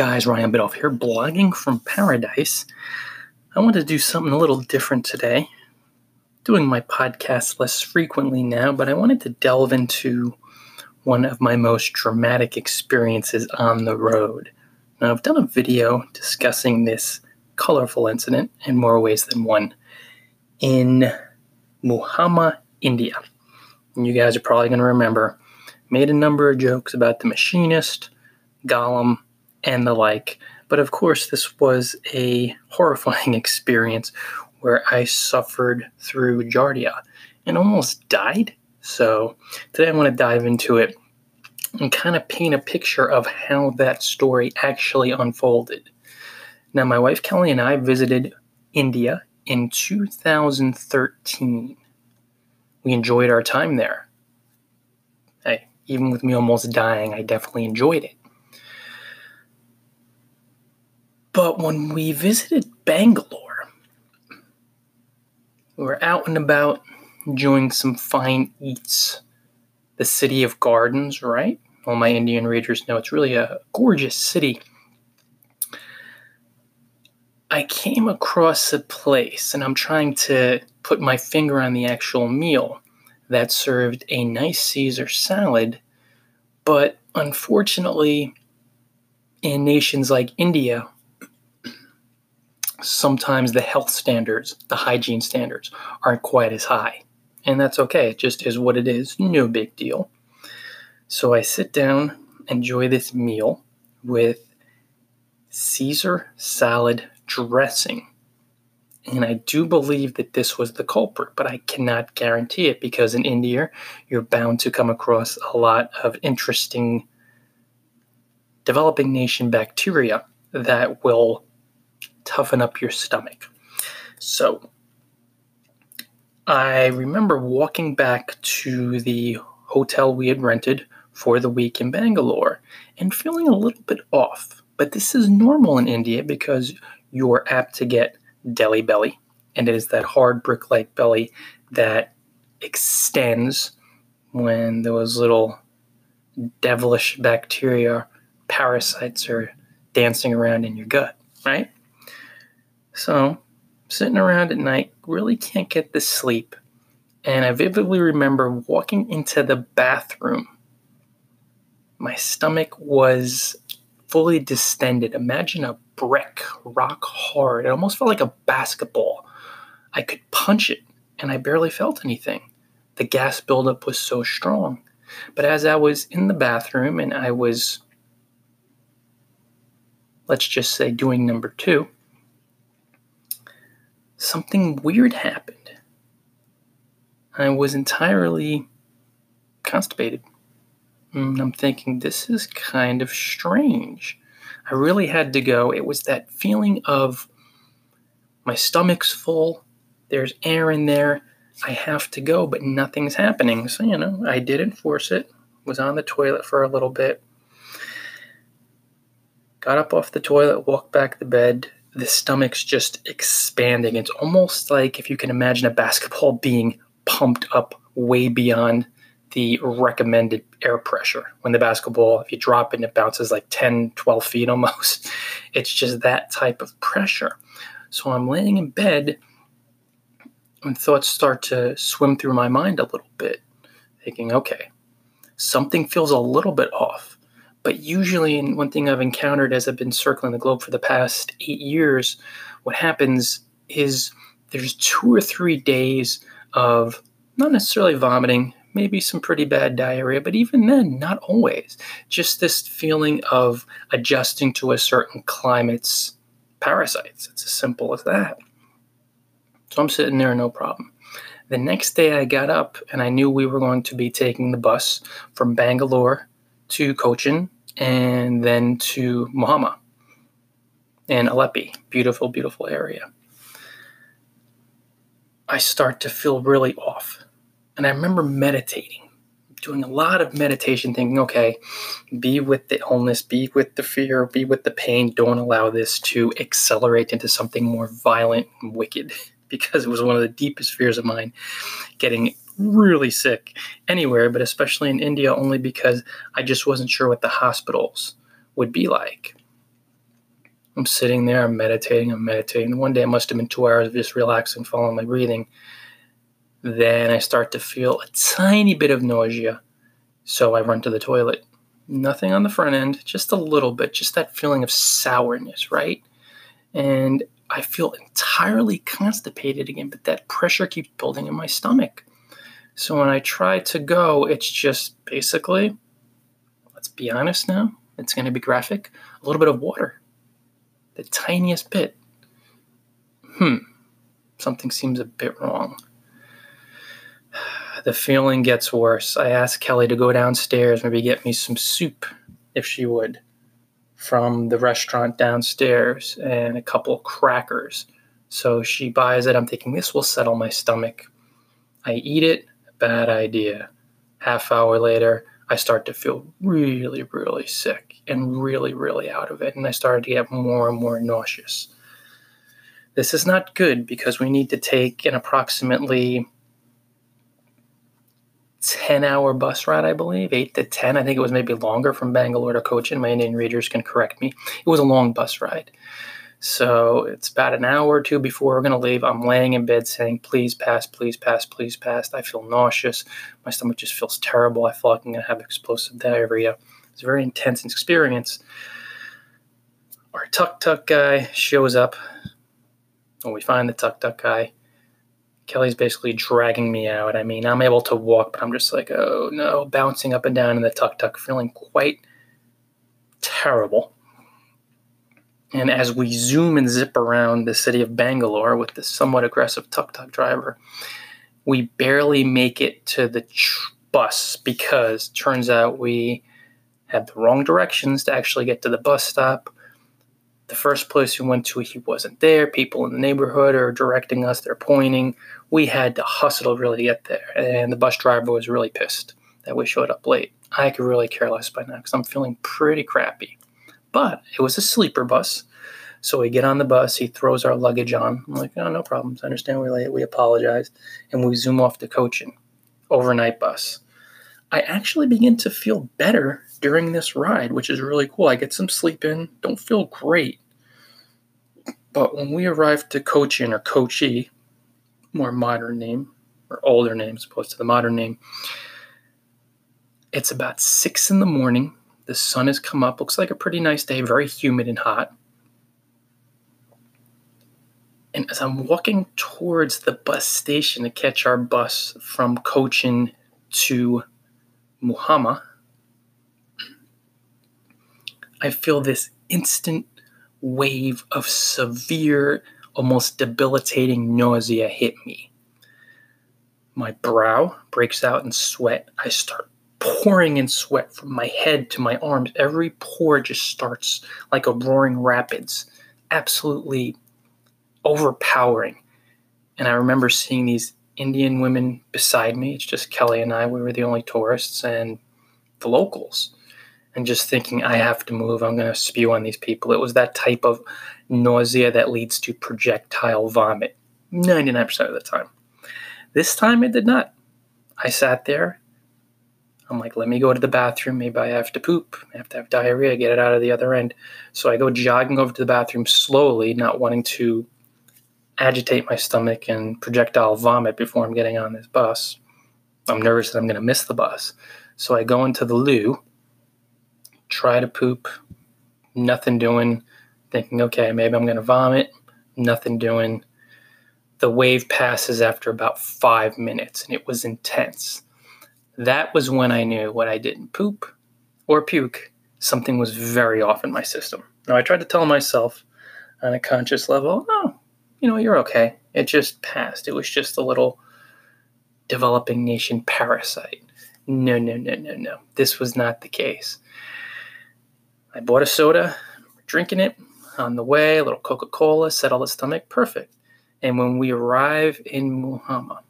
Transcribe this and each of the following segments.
guys, Ryan Biddulph here, blogging from paradise. I wanted to do something a little different today. Doing my podcast less frequently now, but I wanted to delve into one of my most dramatic experiences on the road. Now, I've done a video discussing this colorful incident in more ways than one in Muhamma, India. And you guys are probably going to remember, made a number of jokes about the machinist, Gollum, and the like. But of course, this was a horrifying experience where I suffered through Giardia and almost died. So today I want to dive into it and kind of paint a picture of how that story actually unfolded. Now, my wife Kelly and I visited India in 2013. We enjoyed our time there. Hey, even with me almost dying, I definitely enjoyed it. But when we visited Bangalore, we were out and about enjoying some fine eats. The city of gardens, right? All my Indian readers know it's really a gorgeous city. I came across a place, and I'm trying to put my finger on the actual meal that served a nice Caesar salad, but unfortunately, in nations like India, sometimes the health standards, the hygiene standards, aren't quite as high. And that's okay, it just is what it is, no big deal. So I sit down, enjoy this meal with Caesar salad dressing. And I do believe that this was the culprit, but I cannot guarantee it because in India, you're bound to come across a lot of interesting developing nation bacteria that will toughen up your stomach. So I remember walking back to the hotel we had rented for the week in Bangalore and feeling a little bit off. But this is normal in India because you're apt to get deli belly, and it is that hard brick like belly that extends when those little devilish bacteria, parasites are dancing around in your gut, right? So, sitting around at night, really can't get the sleep. And I vividly remember walking into the bathroom. My stomach was fully distended. Imagine a brick, rock hard. It almost felt like a basketball. I could punch it, and I barely felt anything. The gas buildup was so strong. But as I was in the bathroom and I was, let's just say, doing number two, something weird happened. I was entirely constipated. And I'm thinking, this is kind of strange. I really had to go. It was that feeling of my stomach's full, there's air in there, I have to go, but nothing's happening. So, you know, I didn't force it, was on the toilet for a little bit, got up off the toilet, walked back to bed, the stomach's just expanding. It's almost like if you can imagine a basketball being pumped up way beyond the recommended air pressure. When the basketball, if you drop it, and it bounces like 10, 12 feet almost. It's just that type of pressure. So I'm laying in bed and thoughts start to swim through my mind a little bit, thinking, okay, something feels a little bit off. But usually, and one thing I've encountered as I've been circling the globe for the past eight years, what happens is there's two or three days of not necessarily vomiting, maybe some pretty bad diarrhea, but even then, not always. Just this feeling of adjusting to a certain climate's parasites. It's as simple as that. So I'm sitting there, no problem. The next day, I got up and I knew we were going to be taking the bus from Bangalore to Cochin and then to Muhamma and Alleppey. Beautiful, beautiful area. I start to feel really off. And I remember meditating, doing a lot of meditation, thinking, okay, be with the illness, be with the fear, be with the pain. Don't allow this to accelerate into something more violent and wicked because it was one of the deepest fears of mine getting really sick anywhere, but especially in India, only because I just wasn't sure what the hospitals would be like. I'm sitting there, I'm meditating, I'm meditating. One day it must have been two hours of just relaxing, following my breathing. Then I start to feel a tiny bit of nausea. So I run to the toilet. Nothing on the front end, just a little bit, just that feeling of sourness, right? And I feel entirely constipated again, but that pressure keeps building in my stomach. So when I try to go, it's just basically, let's be honest now, it's going to be graphic, a little bit of water. The tiniest bit. Hmm, something seems a bit wrong. The feeling gets worse. I ask Kelly to go downstairs, maybe get me some soup, if she would from the restaurant downstairs and a couple crackers. So she buys it. I'm thinking this will settle my stomach. I eat it. Bad idea. Half hour later, I start to feel really, really sick and really, really out of it. And I started to get more and more nauseous. This is not good because we need to take an approximately 10 hour bus ride, I believe, 8 to 10. I think it was maybe longer from Bangalore to Cochin. My Indian readers can correct me. It was a long bus ride. So it's about an hour or two before we're going to leave. I'm laying in bed saying, please pass, please pass, please pass. I feel nauseous. My stomach just feels terrible. I feel like I'm going to have explosive diarrhea. It's a very intense experience. Our tuk tuk guy shows up. When we find the tuk tuk guy, Kelly's basically dragging me out. I mean, I'm able to walk, but I'm just like, oh no, bouncing up and down in the tuk tuk, feeling quite terrible. And as we zoom and zip around the city of Bangalore with this somewhat aggressive tuk tuk driver, we barely make it to the tr- bus because turns out we had the wrong directions to actually get to the bus stop the first place we went to, he wasn't there. People in the neighborhood are directing us, they're pointing. We had to hustle to really get there. And the bus driver was really pissed that we showed up late. I could really care less by now because I'm feeling pretty crappy. But it was a sleeper bus. So we get on the bus, he throws our luggage on. I'm like, oh, no problems. I understand we're late. We apologize. And we zoom off to Cochin, overnight bus. I actually begin to feel better during this ride, which is really cool. I get some sleep in, don't feel great. But when we arrived to Cochin or Kochi, more modern name or older name as opposed to the modern name, it's about six in the morning. The sun has come up. Looks like a pretty nice day, very humid and hot. And as I'm walking towards the bus station to catch our bus from Cochin to Muhamma, I feel this instant wave of severe, almost debilitating nausea hit me. My brow breaks out in sweat. I start pouring in sweat from my head to my arms. Every pore just starts like a roaring rapids, absolutely overpowering. And I remember seeing these Indian women beside me. It's just Kelly and I. We were the only tourists and the locals and just thinking, I have to move, I'm going to spew on these people. It was that type of nausea that leads to projectile vomit 99% of the time. This time it did not. I sat there. I'm like, let me go to the bathroom. Maybe I have to poop. I have to have diarrhea, get it out of the other end. So I go jogging over to the bathroom slowly, not wanting to agitate my stomach and projectile vomit before I'm getting on this bus. I'm nervous that I'm going to miss the bus. So I go into the loo try to poop, nothing doing, thinking, okay, maybe I'm going to vomit, nothing doing. The wave passes after about five minutes, and it was intense. That was when I knew when I didn't poop or puke, something was very off in my system. Now, I tried to tell myself on a conscious level, oh, you know, you're okay. It just passed. It was just a little developing nation parasite. No, no, no, no, no. This was not the case. I bought a soda, drinking it on the way, a little Coca Cola, settle the stomach, perfect. And when we arrive in Muhamma,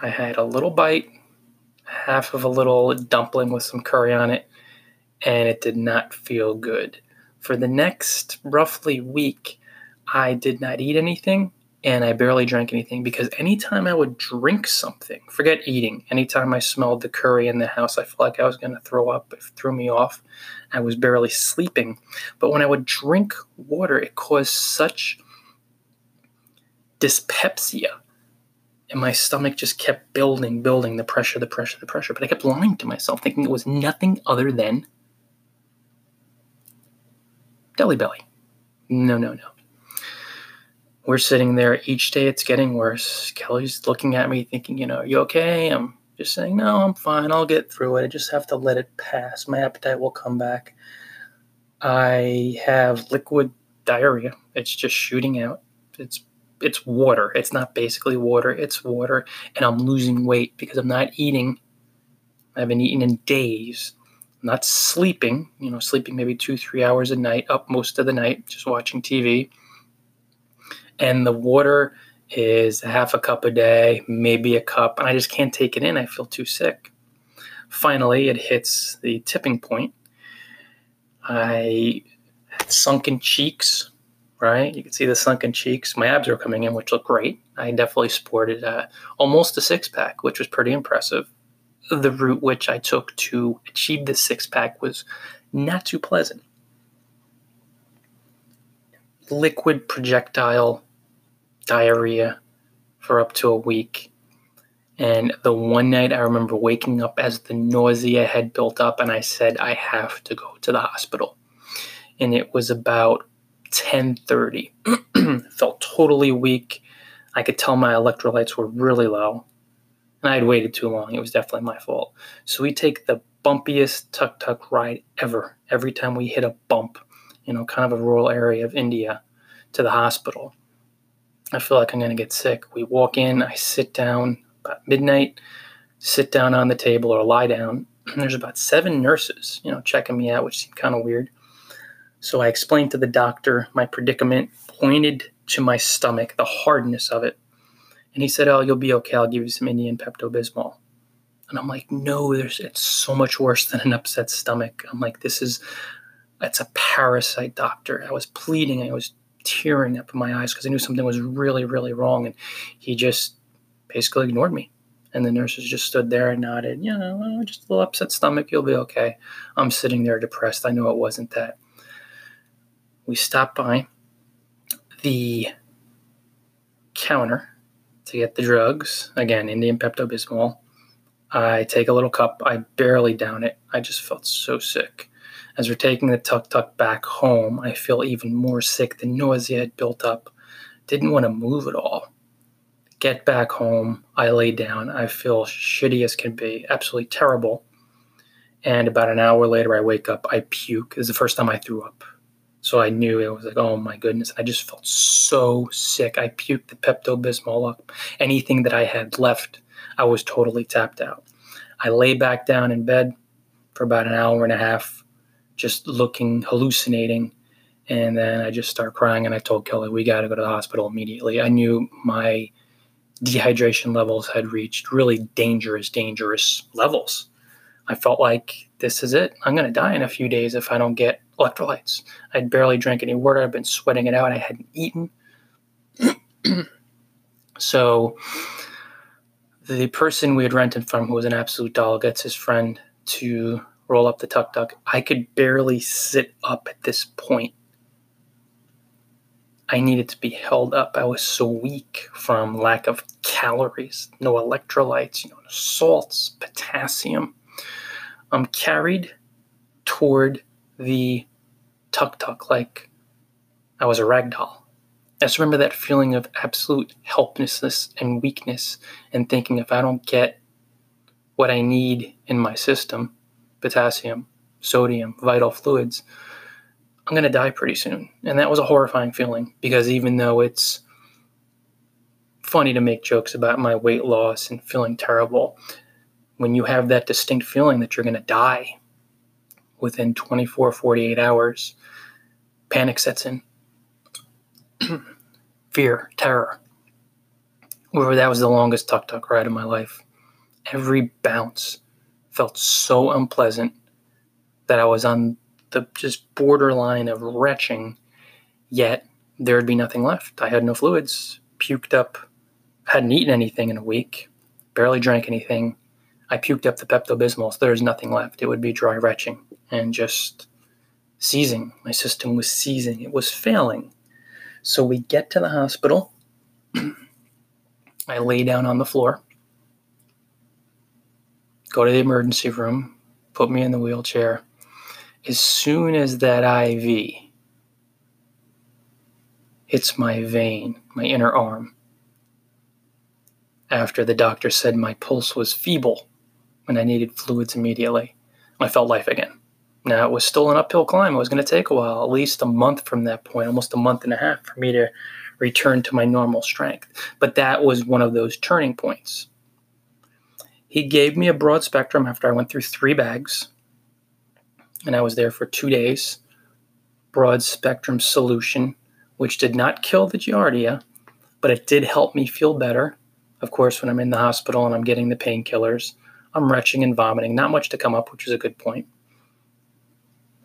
I had a little bite, half of a little dumpling with some curry on it, and it did not feel good. For the next roughly week, I did not eat anything and I barely drank anything because anytime I would drink something, forget eating, anytime I smelled the curry in the house, I felt like I was going to throw up. It threw me off. I was barely sleeping. But when I would drink water, it caused such dyspepsia. And my stomach just kept building, building the pressure, the pressure, the pressure. But I kept lying to myself, thinking it was nothing other than deli belly. No, no, no. We're sitting there each day, it's getting worse. Kelly's looking at me, thinking, you know, are you okay? I'm just saying, no, I'm fine. I'll get through it. I just have to let it pass. My appetite will come back. I have liquid diarrhea. It's just shooting out. It's it's water. It's not basically water. It's water, and I'm losing weight because I'm not eating. I haven't eaten in days. I'm not sleeping. You know, sleeping maybe two, three hours a night, up most of the night, just watching TV and the water is half a cup a day, maybe a cup, and I just can't take it in. I feel too sick. Finally, it hits the tipping point. I had sunken cheeks, right? You can see the sunken cheeks. My abs are coming in, which look great. I definitely sported uh, almost a six pack, which was pretty impressive. The route which I took to achieve the six pack was not too pleasant liquid projectile diarrhea for up to a week. And the one night I remember waking up as the nausea had built up, and I said, I have to go to the hospital. And it was about 10:30. Felt totally weak. I could tell my electrolytes were really low. And I had waited too long. It was definitely my fault. So we take the bumpiest tuk tuk ride ever. Every time we hit a bump, you know, kind of a rural area of India to the hospital. I feel like I'm going to get sick. We walk in, I sit down about midnight, sit down on the table or lie down. And there's about seven nurses, you know, checking me out, which seemed kind of weird. So I explained to the doctor my predicament, pointed to my stomach, the hardness of it. And he said, Oh, you'll be okay. I'll give you some Indian Pepto Bismol. And I'm like, No, there's it's so much worse than an upset stomach. I'm like, this is it's a parasite doctor. I was pleading, I was tearing up in my eyes because I knew something was really, really wrong. And he just basically ignored me. And the nurses just stood there and nodded, you know, just a little upset stomach, you'll be okay. I'm sitting there depressed. I know it wasn't that. We stop by the counter to get the drugs. Again, Indian Pepto Bismol. I take a little cup. I barely down it. I just felt so sick. As we're taking the tuk tuk back home, I feel even more sick. The nausea had built up. Didn't want to move at all. Get back home. I lay down. I feel shitty as can be, absolutely terrible. And about an hour later, I wake up. I puke. Was the first time I threw up. So I knew it was like, oh my goodness. I just felt so sick. I puked the Pepto Bismol up. Anything that I had left, I was totally tapped out. I lay back down in bed for about an hour and a half just looking, hallucinating. And then I just start crying, and I told Kelly, we got to go to the hospital immediately. I knew my dehydration levels had reached really dangerous, dangerous levels. I felt like this is it. I'm going to die in a few days if I don't get electrolytes. I'd barely drank any water. I've been sweating it out. I hadn't eaten. so the person we had rented from, who was an absolute doll, gets his friend to roll up the tuk tuk. I could barely sit up at this point. I needed to be held up. I was so weak from lack of calories, no electrolytes, you know, salts, potassium. I'm carried toward the tuk tuk like I was a rag doll. I just remember that feeling of absolute helplessness and weakness, and thinking if I don't get what I need in my system, potassium, sodium, vital fluids, I'm going to die pretty soon. And that was a horrifying feeling because even though it's funny to make jokes about my weight loss and feeling terrible, when you have that distinct feeling that you're going to die within 24, 48 hours, panic sets in. Fear, terror. That was the longest tuk tuk ride of my life. Every bounce felt so unpleasant that I was on the just borderline of retching, yet there'd be nothing left. I had no fluids, puked up, hadn't eaten anything in a week, barely drank anything. I puked up the Pepto Bismol, so there's nothing left. It would be dry retching and just seizing. My system was seizing, it was failing. So we get to the hospital. I lay down on the floor, go to the emergency room, put me in the wheelchair. As soon as that IV hits my vein, my inner arm, after the doctor said my pulse was feeble and I needed fluids immediately, I felt life again. Now, it was still an uphill climb. It was going to take a while, at least a month from that point, almost a month and a half for me to return to my normal strength. But that was one of those turning points. He gave me a broad spectrum after I went through three bags, and I was there for two days. Broad spectrum solution, which did not kill the Giardia, but it did help me feel better. Of course, when I'm in the hospital and I'm getting the painkillers, I'm retching and vomiting. Not much to come up, which is a good point.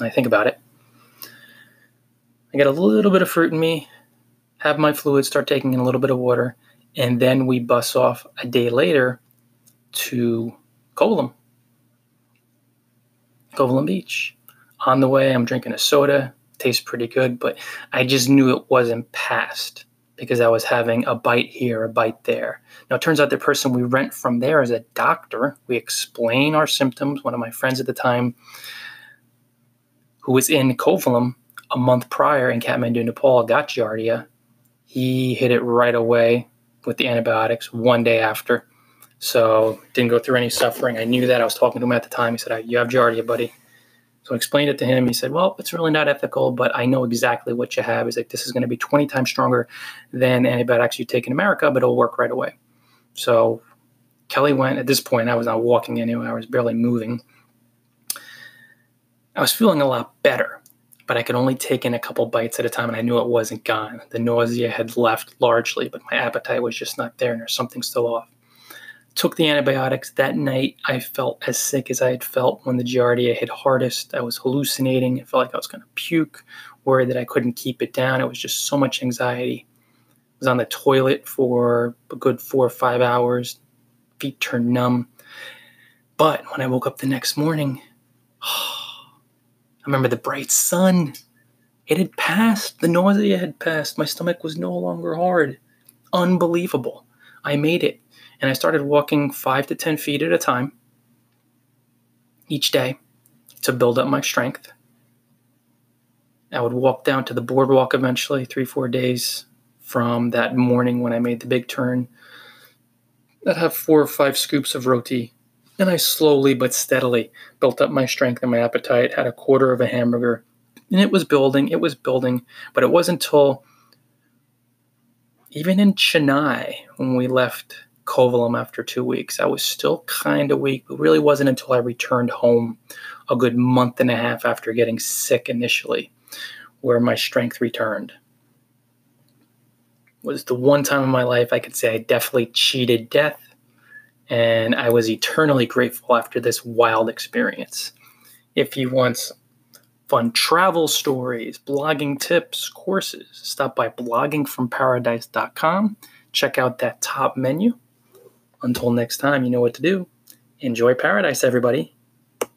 I think about it. I get a little bit of fruit in me, have my fluids, start taking in a little bit of water, and then we bus off a day later to Kovalam, Kovalam Beach. On the way, I'm drinking a soda. Tastes pretty good, but I just knew it wasn't past because I was having a bite here, a bite there. Now, it turns out the person we rent from there is a doctor. We explain our symptoms. One of my friends at the time who was in Kovalam a month prior in Kathmandu, Nepal, got Giardia. He hit it right away with the antibiotics one day after. So didn't go through any suffering. I knew that. I was talking to him at the time. He said, "You have Giardia, buddy." So I explained it to him. He said, "Well, it's really not ethical, but I know exactly what you have. Is like this is going to be 20 times stronger than antibiotics you take in America, but it'll work right away." So Kelly went. At this point, I was not walking anywhere. I was barely moving. I was feeling a lot better, but I could only take in a couple bites at a time, and I knew it wasn't gone. The nausea had left largely, but my appetite was just not there, and there's something still off. Took the antibiotics that night. I felt as sick as I had felt when the Giardia hit hardest. I was hallucinating. I felt like I was going to puke, worried that I couldn't keep it down. It was just so much anxiety. I was on the toilet for a good four or five hours, feet turned numb. But when I woke up the next morning, I remember the bright sun. It had passed. The nausea had passed. My stomach was no longer hard. Unbelievable. I made it. And I started walking five to 10 feet at a time each day to build up my strength. I would walk down to the boardwalk eventually, three, four days from that morning when I made the big turn. I'd have four or five scoops of roti and I slowly but steadily built up my strength and my appetite, had a quarter of a hamburger, and it was building, it was building. But it wasn't until even in Chennai, when we left Kovalam after two weeks, I was still kind of weak. It really wasn't until I returned home a good month and a half after getting sick initially where my strength returned. It was the one time in my life I could say I definitely cheated death and I was eternally grateful after this wild experience. If you want fun travel stories, blogging tips, courses, stop by bloggingfromparadise.com. Check out that top menu. Until next time, you know what to do. Enjoy paradise, everybody.